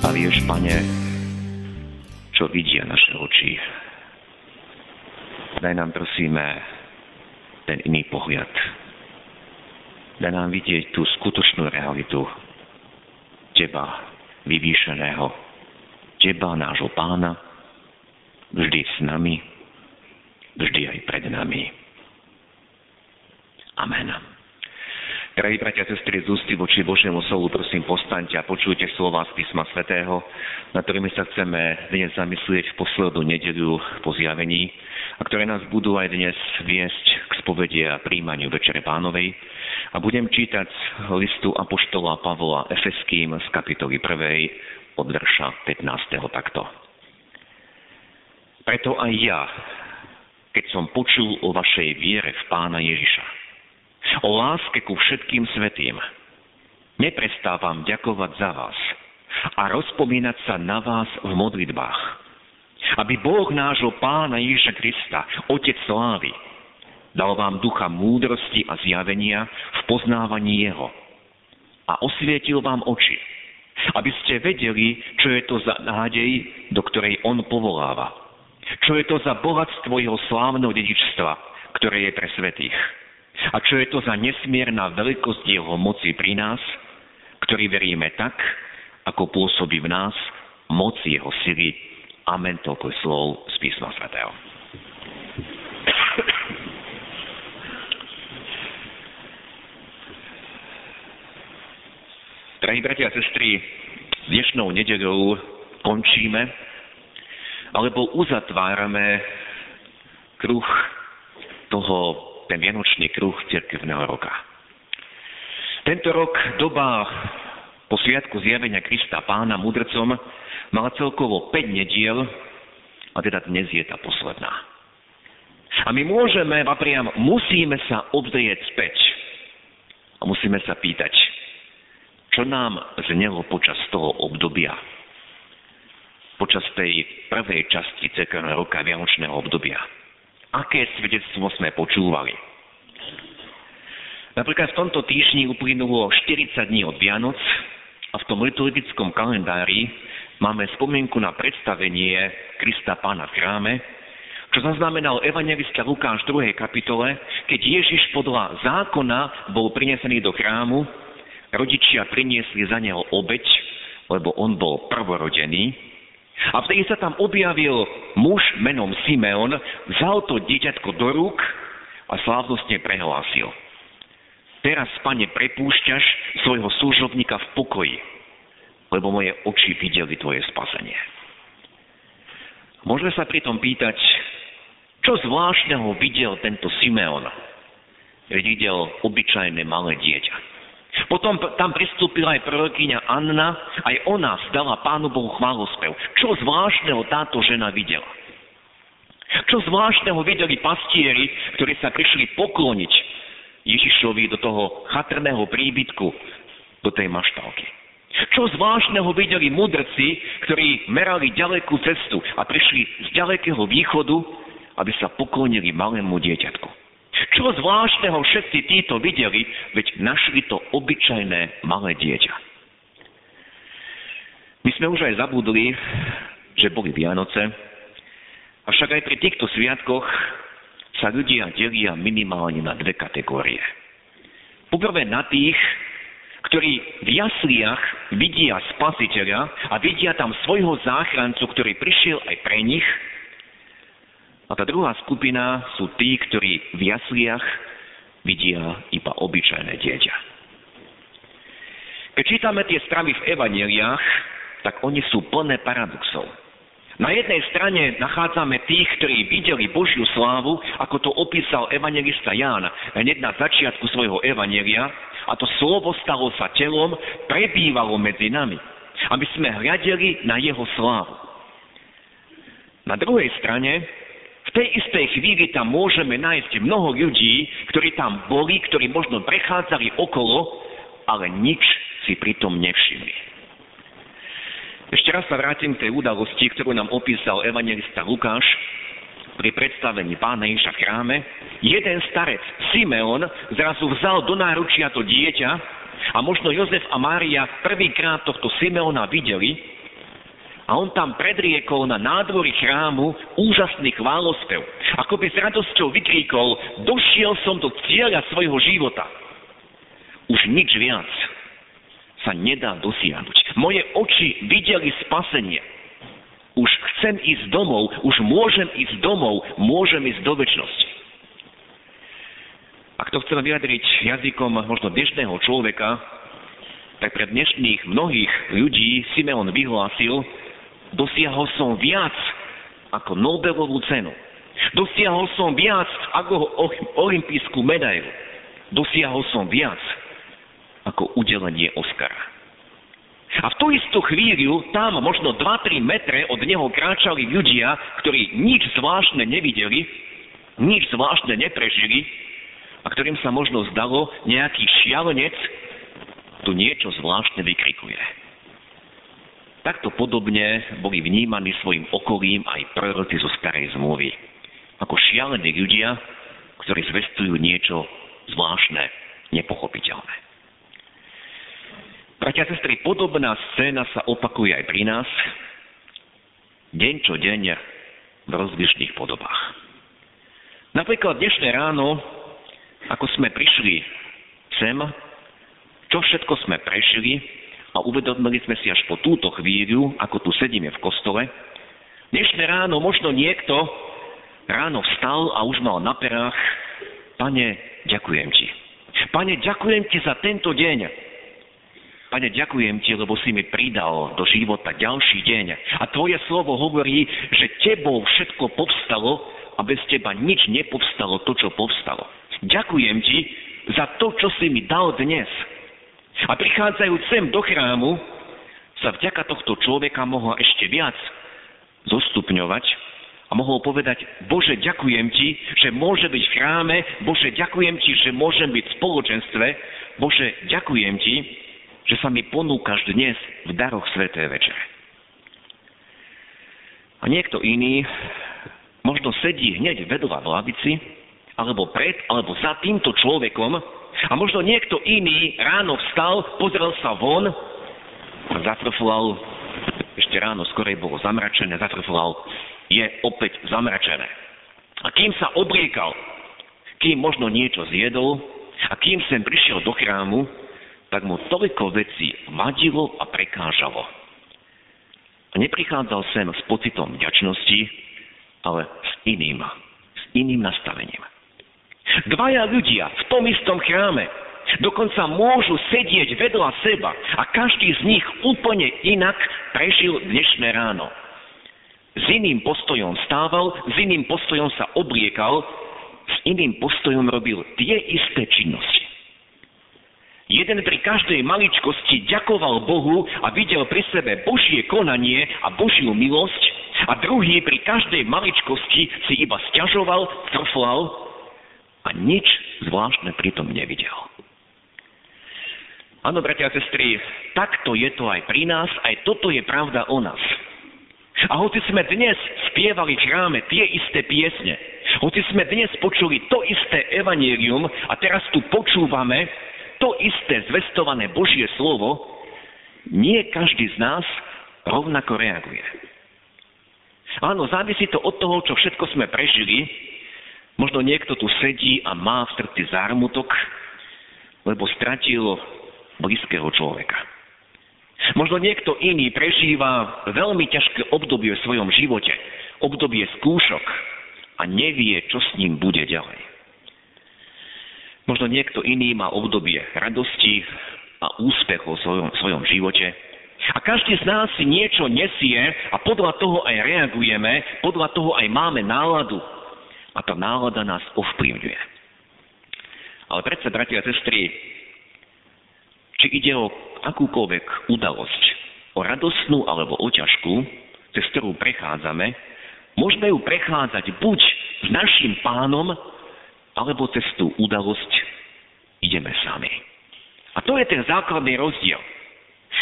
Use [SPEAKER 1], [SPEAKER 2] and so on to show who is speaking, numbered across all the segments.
[SPEAKER 1] a vieš, Pane, čo vidia naše oči. Daj nám, prosíme, ten iný pohľad. Daj nám vidieť tú skutočnú realitu Teba, vyvýšeného, Teba, nášho pána, vždy s nami, vždy aj pred nami. Amen. Drahí bratia sestry, z ústy voči Božiemu slovu, prosím, postaňte a počujte slova z písma svätého, na ktorými sa chceme dnes zamyslieť v poslednú nedeľu po zjavení a ktoré nás budú aj dnes viesť k spovede a príjmaniu Večere Pánovej. A budem čítať listu Apoštola Pavla Efeským z kapitoly 1. od verša 15. takto. Preto aj ja, keď som počul o vašej viere v Pána Ježiša, o láske ku všetkým svetým. Neprestávam ďakovať za vás a rozpomínať sa na vás v modlitbách. Aby Boh nášho Pána Ježiša Krista, Otec slávy, dal vám ducha múdrosti a zjavenia v poznávaní Jeho a osvietil vám oči, aby ste vedeli, čo je to za nádej, do ktorej On povoláva. Čo je to za bohatstvo Jeho slávneho dedičstva, ktoré je pre svetých a čo je to za nesmierna veľkosť jeho moci pri nás, ktorý veríme tak, ako pôsobí v nás moc jeho sily. Amen, toľko slov z písma svätého. Drahí bratia a sestry, dnešnou nedeľou končíme, alebo uzatvárame kruh toho ten vianočný kruh cirkevného roka. Tento rok doba po sviatku zjavenia Krista pána mudrcom mala celkovo 5 nediel a teda dnes je tá posledná. A my môžeme, a priam musíme sa obzrieť späť a musíme sa pýtať, čo nám znelo počas toho obdobia, počas tej prvej časti cirkevného roka Vianočného obdobia aké svedectvo sme počúvali. Napríklad v tomto týždni uplynulo 40 dní od Vianoc a v tom liturgickom kalendári máme spomienku na predstavenie Krista Pána v chráme, čo zaznamenal evangelista Lukáš v 2. kapitole, keď Ježiš podľa zákona bol prinesený do chrámu, rodičia priniesli za neho obeď, lebo on bol prvorodený, a vtedy sa tam objavil muž menom Simeon, vzal to dieťatko do rúk a slávnostne prehlásil. Teraz, pane, prepúšťaš svojho služobníka v pokoji, lebo moje oči videli tvoje spasenie. Môžeme sa pritom pýtať, čo zvláštneho videl tento Simeon? Videl obyčajné malé dieťa. Potom tam pristúpila aj prorokyňa Anna, aj ona zdala Pánu Bohu chválospev. Čo zvláštneho táto žena videla? Čo zvláštneho videli pastieri, ktorí sa prišli pokloniť Ježišovi do toho chatrného príbytku, do tej maštálky? Čo zvláštneho videli mudrci, ktorí merali ďalekú cestu a prišli z ďalekého východu, aby sa poklonili malému dieťatku? Čo zvláštneho všetci títo videli, veď našli to obyčajné malé dieťa. My sme už aj zabudli, že boli Vianoce, avšak aj pri týchto sviatkoch sa ľudia delia minimálne na dve kategórie. Poprvé na tých, ktorí v jasliach vidia spasiteľa a vidia tam svojho záchrancu, ktorý prišiel aj pre nich a tá druhá skupina sú tí, ktorí v jasliach vidia iba obyčajné dieťa. Keď čítame tie stravy v evaneliách, tak oni sú plné paradoxov. Na jednej strane nachádzame tých, ktorí videli Božiu slávu, ako to opísal evangelista Ján hneď na začiatku svojho evanelia, a to slovo stalo sa telom, prebývalo medzi nami. aby sme hľadeli na jeho slávu. Na druhej strane, v tej istej chvíli tam môžeme nájsť mnoho ľudí, ktorí tam boli, ktorí možno prechádzali okolo, ale nič si pritom nevšimli. Ešte raz sa vrátim k tej udalosti, ktorú nám opísal evangelista Lukáš pri predstavení pána Ježiša v chráme. Jeden starec, Simeon, zrazu vzal do náručia to dieťa a možno Jozef a Mária prvýkrát tohto Simeona videli a on tam predriekol na nádvorí chrámu úžasný chválospev. Ako by s radosťou vykríkol, došiel som do cieľa svojho života. Už nič viac sa nedá dosiahnuť. Moje oči videli spasenie. Už chcem ísť domov, už môžem ísť domov, môžem ísť do väčšnosti. Ak to chceme vyjadriť jazykom možno dnešného človeka, tak pre dnešných mnohých ľudí Simeon vyhlásil, dosiahol som viac ako Nobelovú cenu. Dosiahol som viac ako olimpijskú medailu. Dosiahol som viac ako udelenie Oscara. A v tú istú chvíľu tam možno 2-3 metre od neho kráčali ľudia, ktorí nič zvláštne nevideli, nič zvláštne neprežili a ktorým sa možno zdalo, nejaký šialenec tu niečo zvláštne vykrikuje. Takto podobne boli vnímaní svojim okolím aj proroci zo starej zmluvy. Ako šialení ľudia, ktorí zvestujú niečo zvláštne, nepochopiteľné. Bratia a sestry, podobná scéna sa opakuje aj pri nás, deň čo deň v rozlišných podobách. Napríklad dnešné ráno, ako sme prišli sem, čo všetko sme prešli a uvedomili sme si až po túto chvíľu, ako tu sedíme v kostole, dnešné ráno možno niekto ráno vstal a už mal na perách, pane, ďakujem ti. Pane, ďakujem ti za tento deň. Pane, ďakujem Ti, lebo si mi pridal do života ďalší deň. A Tvoje slovo hovorí, že Tebou všetko povstalo a bez Teba nič nepovstalo to, čo povstalo. Ďakujem Ti za to, čo si mi dal dnes. A prichádzajúc sem do chrámu, sa vďaka tohto človeka mohol ešte viac zostupňovať a mohol povedať, Bože, ďakujem Ti, že môže byť v chráme, Bože, ďakujem Ti, že môžem byť v spoločenstve, Bože, ďakujem Ti, že sa mi ponúkaš dnes v daroch Sveté Večere. A niekto iný možno sedí hneď vedľa v lavici, alebo pred, alebo za týmto človekom a možno niekto iný ráno vstal, pozrel sa von a zatrflal, ešte ráno skorej bolo zamračené, zatrflal, je opäť zamračené. A kým sa obliekal, kým možno niečo zjedol a kým sem prišiel do chrámu, tak mu toľko vecí vadilo a prekážalo. A neprichádzal sem s pocitom vďačnosti, ale s iným, s iným nastavením. Dvaja ľudia v tom istom chráme dokonca môžu sedieť vedľa seba a každý z nich úplne inak prežil dnešné ráno. S iným postojom stával, s iným postojom sa obliekal, s iným postojom robil tie isté činnosti. Jeden pri každej maličkosti ďakoval Bohu a videl pri sebe Božie konanie a Božiu milosť a druhý pri každej maličkosti si iba sťažoval, trflal a nič zvláštne pritom nevidel. Áno, bratia a sestry, takto je to aj pri nás, aj toto je pravda o nás. A hoci sme dnes spievali v chráme tie isté piesne, hoci sme dnes počuli to isté evanílium a teraz tu počúvame, to isté zvestované Božie slovo, nie každý z nás rovnako reaguje. Áno, závisí to od toho, čo všetko sme prežili. Možno niekto tu sedí a má v srdci zármutok, lebo stratil blízkeho človeka. Možno niekto iný prežíva veľmi ťažké obdobie v svojom živote, obdobie skúšok a nevie, čo s ním bude ďalej. Možno niekto iný má obdobie radosti a úspechu v svojom, svojom živote. A každý z nás si niečo nesie a podľa toho aj reagujeme, podľa toho aj máme náladu. A tá nálada nás ovplyvňuje. Ale predsa, bratia a sestry, či ide o akúkoľvek udalosť, o radosnú alebo o ťažkú, cez ktorú prechádzame, môžeme ju prechádzať buď s našim pánom, alebo cez tú udalosť ideme sami. A to je ten základný rozdiel.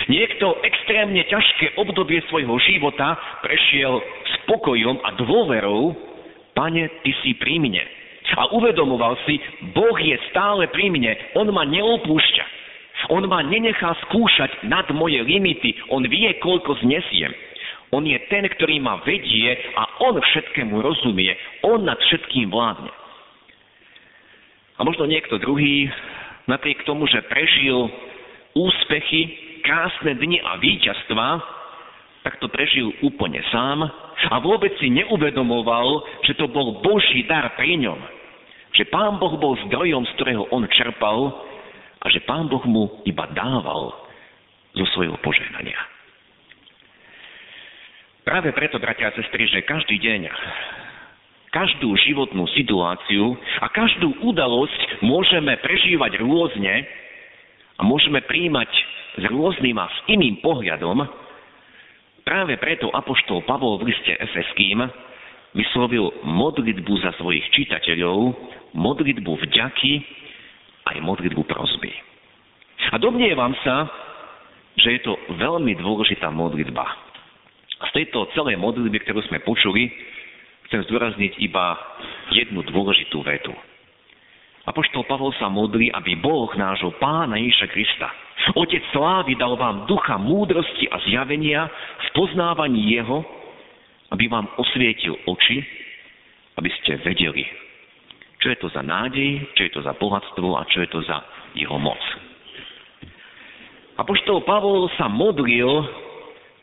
[SPEAKER 1] Niekto extrémne ťažké obdobie svojho života prešiel spokojom a dôverou, pane, ty si pri mne. A uvedomoval si, Boh je stále pri mne, On ma neopúšťa. On ma nenechá skúšať nad moje limity, On vie, koľko znesiem. On je ten, ktorý ma vedie a On všetkému rozumie. On nad všetkým vládne. A možno niekto druhý, napriek tomu, že prežil úspechy, krásne dni a víťazstva, tak to prežil úplne sám a vôbec si neuvedomoval, že to bol Boží dar pri ňom. Že Pán Boh bol zdrojom, z ktorého on čerpal a že Pán Boh mu iba dával zo svojho požehnania. Práve preto, bratia a sestry, že každý deň, každú životnú situáciu a každú udalosť môžeme prežívať rôzne a môžeme príjmať s rôznym a s iným pohľadom, práve preto Apoštol Pavol v liste Efeským vyslovil modlitbu za svojich čitateľov, modlitbu vďaky aj modlitbu prozby. A domnievam sa, že je to veľmi dôležitá modlitba. Z tejto celej modlitby, ktorú sme počuli, chcem zdôrazniť iba jednu dôležitú vetu. Apoštol Pavol sa modlí, aby Boh nášho Pána Ježiša Krista, Otec slávy, dal vám ducha múdrosti a zjavenia v poznávaní Jeho, aby vám osvietil oči, aby ste vedeli, čo je to za nádej, čo je to za bohatstvo a čo je to za Jeho moc. Apoštol Pavol sa modlil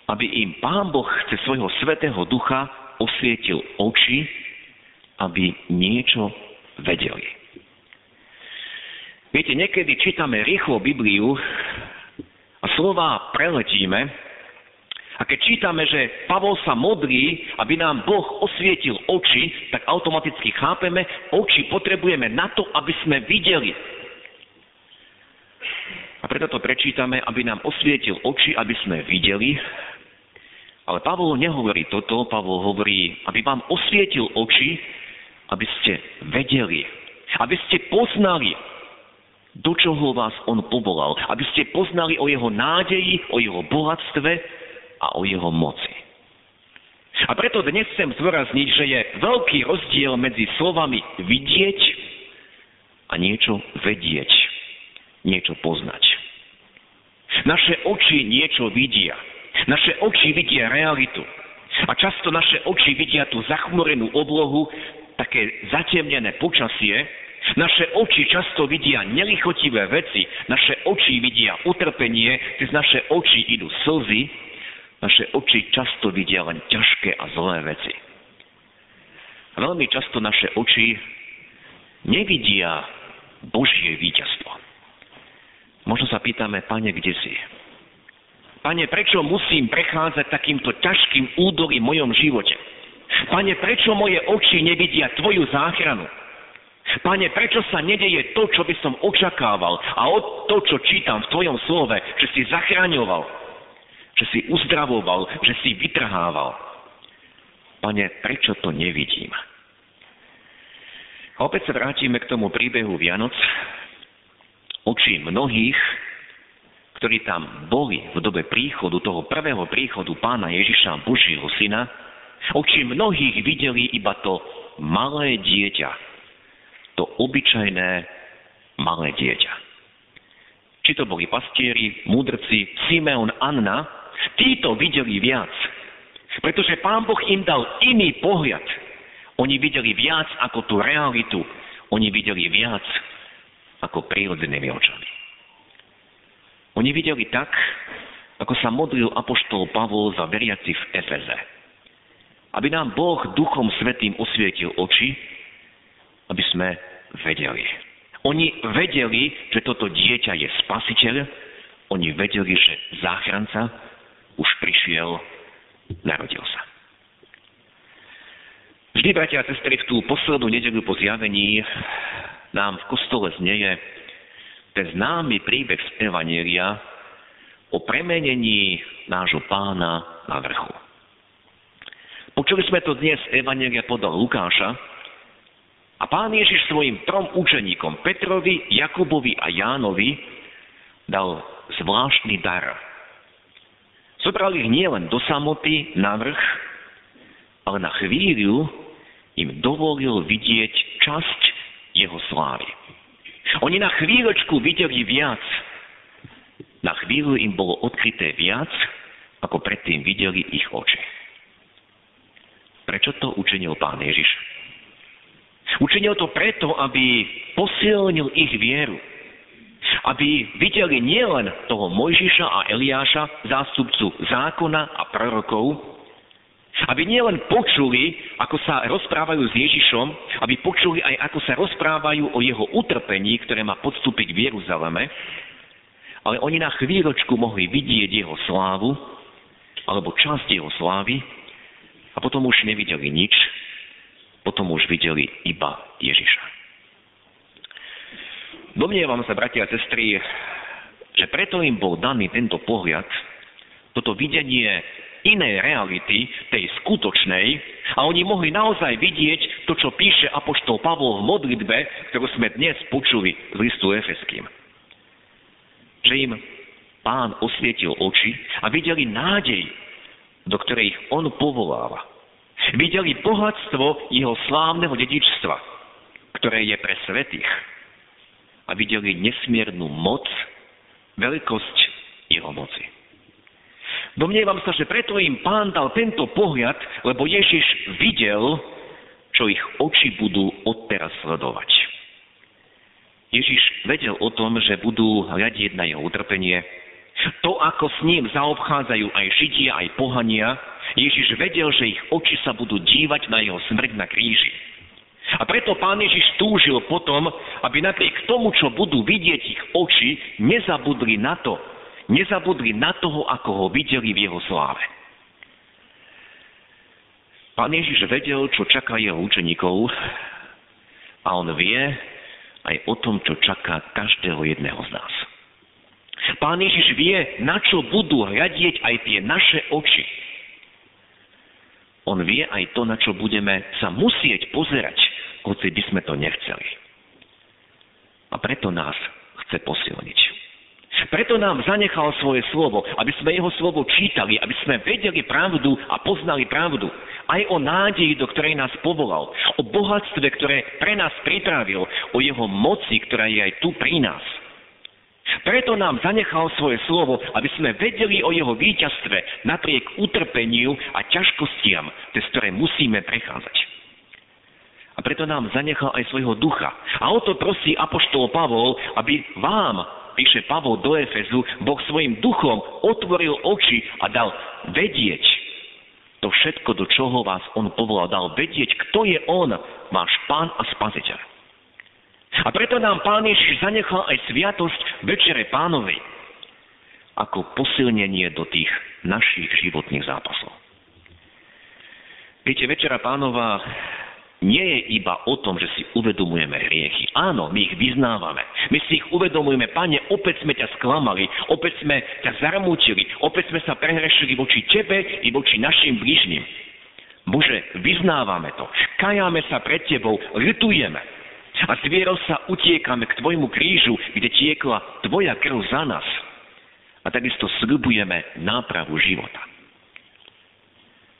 [SPEAKER 1] aby im Pán Boh cez svojho svetého ducha osvietil oči, aby niečo vedeli. Viete, niekedy čítame rýchlo Bibliu a slova preletíme. A keď čítame, že Pavol sa modlí, aby nám Boh osvietil oči, tak automaticky chápeme, oči potrebujeme na to, aby sme videli. A preto to prečítame, aby nám osvietil oči, aby sme videli, ale Pavol nehovorí toto, Pavol hovorí, aby vám osvietil oči, aby ste vedeli, aby ste poznali, do čoho vás on povolal, aby ste poznali o jeho nádeji, o jeho bohatstve a o jeho moci. A preto dnes chcem zdôrazniť, že je veľký rozdiel medzi slovami vidieť a niečo vedieť, niečo poznať. Naše oči niečo vidia, naše oči vidia realitu. A často naše oči vidia tú zachmorenú oblohu, také zatemnené počasie. Naše oči často vidia nelichotivé veci. Naše oči vidia utrpenie, cez naše oči idú slzy. Naše oči často vidia len ťažké a zlé veci. Veľmi často naše oči nevidia Božie víťazstvo. Možno sa pýtame, pane, kde si? Pane, prečo musím prechádzať takýmto ťažkým údolím v mojom živote? Pane, prečo moje oči nevidia Tvoju záchranu? Pane, prečo sa nedeje to, čo by som očakával a o to, čo čítam v Tvojom slove, že si zachraňoval, že si uzdravoval, že si vytrhával? Pane, prečo to nevidím? A opäť sa vrátime k tomu príbehu Vianoc. Oči mnohých ktorí tam boli v dobe príchodu, toho prvého príchodu pána Ježiša, Božieho syna, oči mnohých videli iba to malé dieťa, to obyčajné malé dieťa. Či to boli pastieri, múdrci, Simeon, Anna, títo videli viac. Pretože Pán Boh im dal iný pohľad. Oni videli viac ako tú realitu. Oni videli viac ako prírodzenými očami. Oni videli tak, ako sa modlil apoštol Pavol za veriaci v Efeze. Aby nám Boh Duchom Svetým osvietil oči, aby sme vedeli. Oni vedeli, že toto dieťa je spasiteľ, oni vedeli, že záchranca už prišiel, narodil sa. Vždy, bratia a sestry, v tú poslednú nedelu po zjavení nám v kostole znieje ten známy príbeh z Evanielia o premenení nášho pána na vrchu. Počuli sme to dnes Evangelia podal Lukáša a pán Ježiš svojim trom učeníkom Petrovi, Jakubovi a Jánovi dal zvláštny dar. Zobral ich nielen do samoty na vrch, ale na chvíľu im dovolil vidieť časť jeho slávy. Oni na chvíľočku videli viac. Na chvíľu im bolo odkryté viac, ako predtým videli ich oči. Prečo to učinil pán Ježiš? Učinil to preto, aby posilnil ich vieru. Aby videli nielen toho Mojžiša a Eliáša, zástupcu zákona a prorokov, aby nielen počuli, ako sa rozprávajú s Ježišom, aby počuli aj, ako sa rozprávajú o jeho utrpení, ktoré má podstúpiť v Jeruzaleme, ale oni na chvíľočku mohli vidieť jeho slávu, alebo časť jeho slávy, a potom už nevideli nič, potom už videli iba Ježiša. Domnievam sa, bratia a sestry, že preto im bol daný tento pohľad, toto videnie inej reality, tej skutočnej, a oni mohli naozaj vidieť to, čo píše Apoštol Pavol v modlitbe, ktorú sme dnes počuli z listu Efeským. Že im pán osvietil oči a videli nádej, do ktorej ich on povoláva. Videli bohatstvo jeho slávneho dedičstva, ktoré je pre svetých. A videli nesmiernu moc, veľkosť jeho moci. Domnievam sa, že preto im pán dal tento pohľad, lebo Ježiš videl, čo ich oči budú odteraz sledovať. Ježiš vedel o tom, že budú hľadieť na jeho utrpenie. To, ako s ním zaobchádzajú aj Židia, aj pohania, Ježiš vedel, že ich oči sa budú dívať na jeho smrť na kríži. A preto pán Ježiš túžil potom, aby napriek tomu, čo budú vidieť ich oči, nezabudli na to, nezabudli na toho, ako ho videli v jeho sláve. Pán Ježiš vedel, čo čaká jeho učeníkov a on vie aj o tom, čo čaká každého jedného z nás. Pán Ježiš vie, na čo budú hľadieť aj tie naše oči. On vie aj to, na čo budeme sa musieť pozerať, hoci by sme to nechceli. A preto nás chce posilniť. Preto nám zanechal svoje slovo, aby sme jeho slovo čítali, aby sme vedeli pravdu a poznali pravdu. Aj o nádeji, do ktorej nás povolal, o bohatstve, ktoré pre nás pripravil, o jeho moci, ktorá je aj tu pri nás. Preto nám zanechal svoje slovo, aby sme vedeli o jeho víťazstve napriek utrpeniu a ťažkostiam, cez ktoré musíme prechádzať. A preto nám zanechal aj svojho ducha. A o to prosí Apoštol Pavol, aby vám píše Pavol do Efezu, Boh svojim duchom otvoril oči a dal vedieť to všetko, do čoho vás On povolal. Dal vedieť, kto je On, váš Pán a Spasiteľ. A preto nám Pán Ježiš zanechal aj sviatosť Večere Pánovej ako posilnenie do tých našich životných zápasov. Viete, Večera Pánova nie je iba o tom, že si uvedomujeme hriechy. Áno, my ich vyznávame. My si ich uvedomujeme, Pane, opäť sme ťa sklamali, opäť sme ťa zarmútili, opäť sme sa prehrešili voči Tebe i voči našim blížnym. Bože, vyznávame to, kajáme sa pred Tebou, litujeme. A s vierou sa utiekame k Tvojmu krížu, kde tiekla Tvoja krv za nás. A takisto slibujeme nápravu života.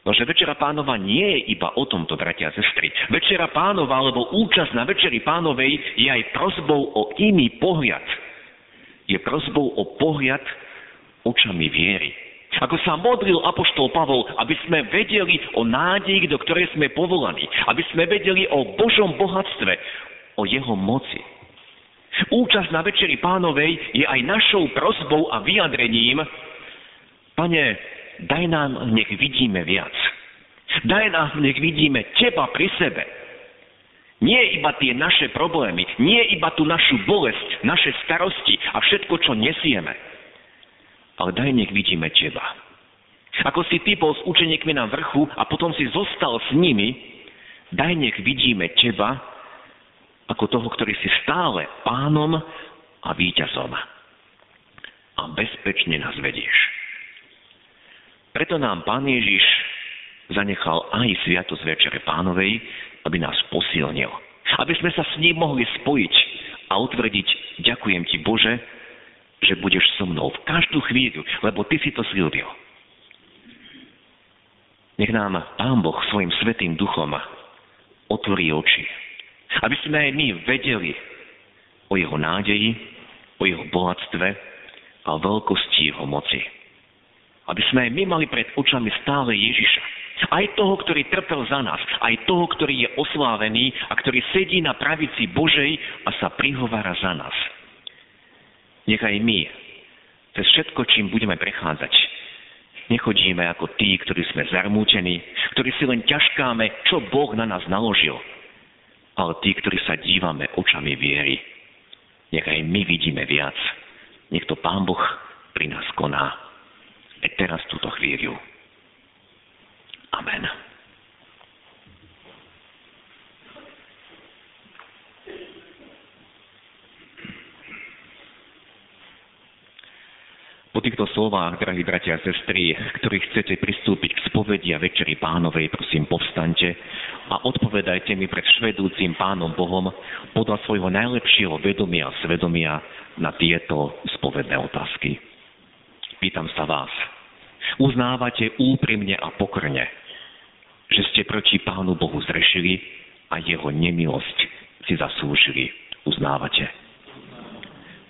[SPEAKER 1] Nože Večera pánova nie je iba o tomto, bratia a sestry. Večera pánova, alebo účasť na Večeri pánovej je aj prozbou o iný pohľad. Je prozbou o pohľad očami viery. Ako sa modlil Apoštol Pavol, aby sme vedeli o nádeji, do ktorej sme povolaní. Aby sme vedeli o Božom bohatstve, o Jeho moci. Účasť na Večeri pánovej je aj našou prozbou a vyjadrením, Pane, daj nám, nech vidíme viac. Daj nám, nech vidíme Teba pri sebe. Nie iba tie naše problémy, nie iba tú našu bolesť, naše starosti a všetko, čo nesieme. Ale daj, nech vidíme Teba. Ako si Ty bol s učeníkmi na vrchu a potom si zostal s nimi, daj, nech vidíme Teba ako toho, ktorý si stále pánom a víťazom. a bezpečne nás vedieš. Preto nám Pán Ježiš zanechal aj Sviatosť Večere Pánovej, aby nás posilnil. Aby sme sa s ním mohli spojiť a utvrdiť, ďakujem ti Bože, že budeš so mnou v každú chvíľu, lebo ty si to slúbil. Nech nám Pán Boh svojim svetým duchom otvorí oči, aby sme aj my vedeli o jeho nádeji, o jeho bohatstve a veľkosti jeho moci. Aby sme aj my mali pred očami stále Ježiša. Aj toho, ktorý trpel za nás. Aj toho, ktorý je oslávený a ktorý sedí na pravici Božej a sa prihovára za nás. Nechaj my, cez všetko, čím budeme prechádzať, nechodíme ako tí, ktorí sme zarmútení, ktorí si len ťažkáme, čo Boh na nás naložil, ale tí, ktorí sa dívame očami viery. Nechaj my vidíme viac. Nech to Pán Boh pri nás koná. Aj teraz túto chvíľu. Amen. Po týchto slovách, drahí bratia a sestry, ktorí chcete pristúpiť k spovedi a večeri pánovej, prosím, povstante a odpovedajte mi pred švedúcim pánom Bohom podľa svojho najlepšieho vedomia a svedomia na tieto spovedné otázky. Pýtam sa vás, uznávate úprimne a pokrne, že ste proti Pánu Bohu zrešili a jeho nemilosť si zaslúžili. Uznávate.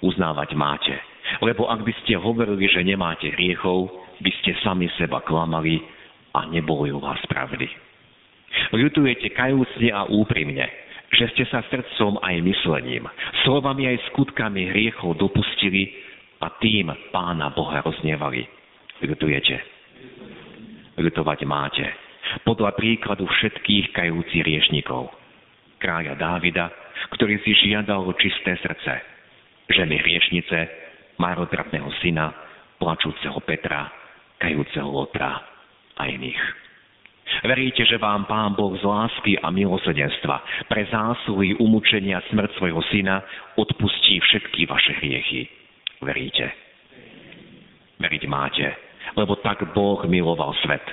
[SPEAKER 1] Uznávať máte lebo ak by ste hovorili, že nemáte hriechov, by ste sami seba klamali a neboli u vás pravdy. Ľutujete kajúcne a úprimne, že ste sa srdcom aj myslením, slovami aj skutkami hriechov dopustili a tým Pána Boha roznevali. Ľutujete. Ľutovať máte. Podľa príkladu všetkých kajúcich riešnikov. Kráľa Dávida, ktorý si žiadal čisté srdce. Ženy hriešnice, marotratného syna, plačúceho Petra, kajúceho Lotra a iných. Veríte, že vám Pán Boh z lásky a milosedenstva pre zásluhy umúčenia smrť svojho syna odpustí všetky vaše hriechy. Veríte? Veriť máte, lebo tak Boh miloval svet,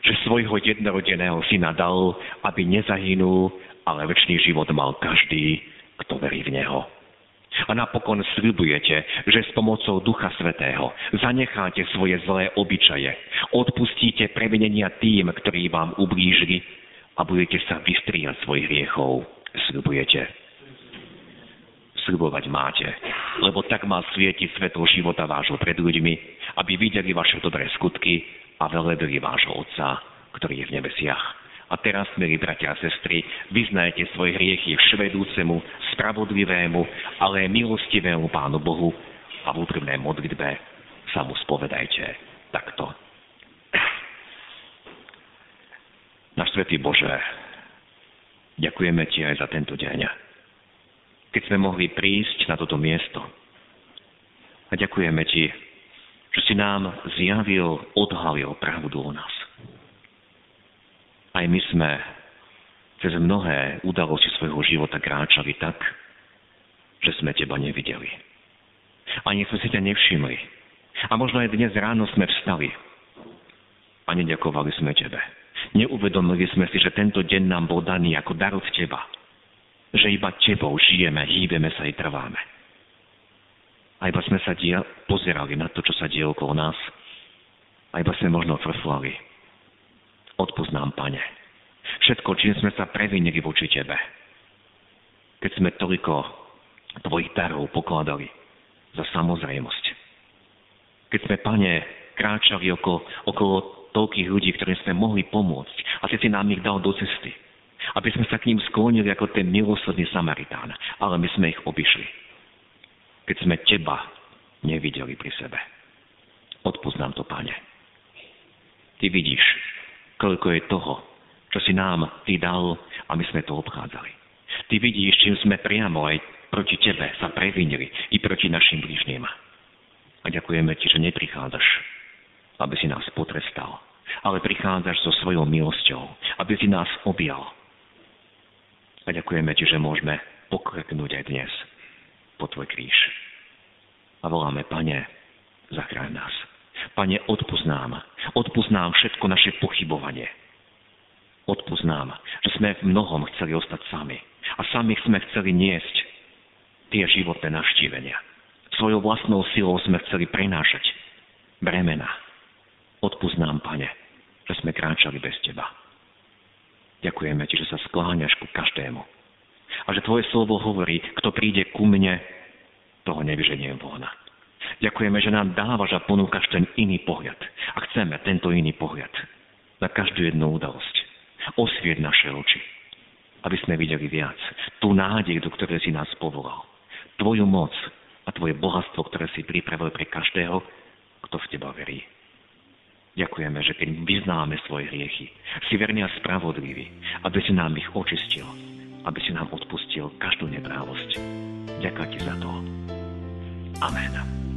[SPEAKER 1] že svojho jednorodeného syna dal, aby nezahynul, ale väčší život mal každý, kto verí v Neho. A napokon sľubujete, že s pomocou Ducha Svetého zanecháte svoje zlé obyčaje, odpustíte previnenia tým, ktorí vám ublížili a budete sa vystriať svojich hriechov. Sľubujete. Sľubovať máte, lebo tak má svieti svetlo života vášho pred ľuďmi, aby videli vaše dobré skutky a velebili vášho Otca, ktorý je v nebesiach. A teraz, milí bratia a sestry, vyznajte svoje hriechy vševedúcemu, spravodlivému, ale milostivému Pánu Bohu a v úprimnej modlitbe sa mu spovedajte takto. Náš Svetý Bože, ďakujeme Ti aj za tento deň, keď sme mohli prísť na toto miesto. A ďakujeme Ti, že si nám zjavil, odhalil pravdu o nás. Aj my sme cez mnohé udalosti svojho života kráčali tak, že sme teba nevideli. Ani sme si ťa nevšimli. A možno aj dnes ráno sme vstali a neďakovali sme tebe. Neuvedomili sme si, že tento deň nám bol daný ako dar od teba. Že iba tebou žijeme, hýbeme sa i trváme. A iba sme sa dia- pozerali na to, čo sa deje okolo nás. A iba sme možno frflali Odpoznám, Pane. Všetko, čím sme sa previnili voči Tebe. Keď sme toľko Tvojich darov pokladali za samozrejmosť. Keď sme, Pane, kráčali okolo, okolo toľkých ľudí, ktorým sme mohli pomôcť a Ty si nám ich dal do cesty. Aby sme sa k ním sklonili ako ten milosrdný Samaritán, ale my sme ich obišli. Keď sme Teba nevideli pri sebe. Odpoznám to, Pane. Ty vidíš, koľko je toho, čo si nám Ty dal a my sme to obchádzali. Ty vidíš, čím sme priamo aj proti Tebe sa previnili i proti našim blížnym. A ďakujeme Ti, že neprichádzaš, aby si nás potrestal, ale prichádzaš so svojou milosťou, aby si nás objal. A ďakujeme Ti, že môžeme pokreknúť aj dnes po Tvoj kríž. A voláme, Pane, zachráň nás. Pane, odpúsť nám všetko naše pochybovanie. Nám, že sme v mnohom chceli ostať sami a sami sme chceli niesť tie životné navštívenia. Svojou vlastnou silou sme chceli prenášať bremena. Nám, Pane, že sme kráčali bez Teba. Ďakujeme Ti, že sa skláňaš ku každému. A že Tvoje slovo hovorí, kto príde ku mne, toho nevyženiem von. Ďakujeme, že nám dávaš a ponúkaš ten iný pohľad. A chceme tento iný pohľad na každú jednu udalosť. Osvieť naše oči, aby sme videli viac. Tú nádej, do ktorej si nás povolal. Tvoju moc a tvoje bohatstvo, ktoré si pripravil pre každého, kto v teba verí. Ďakujeme, že keď vyznáme svoje hriechy, si verný a spravodlivý, aby si nám ich očistil, aby si nám odpustil každú neprávosť. Ďakujem ti za to. Amen.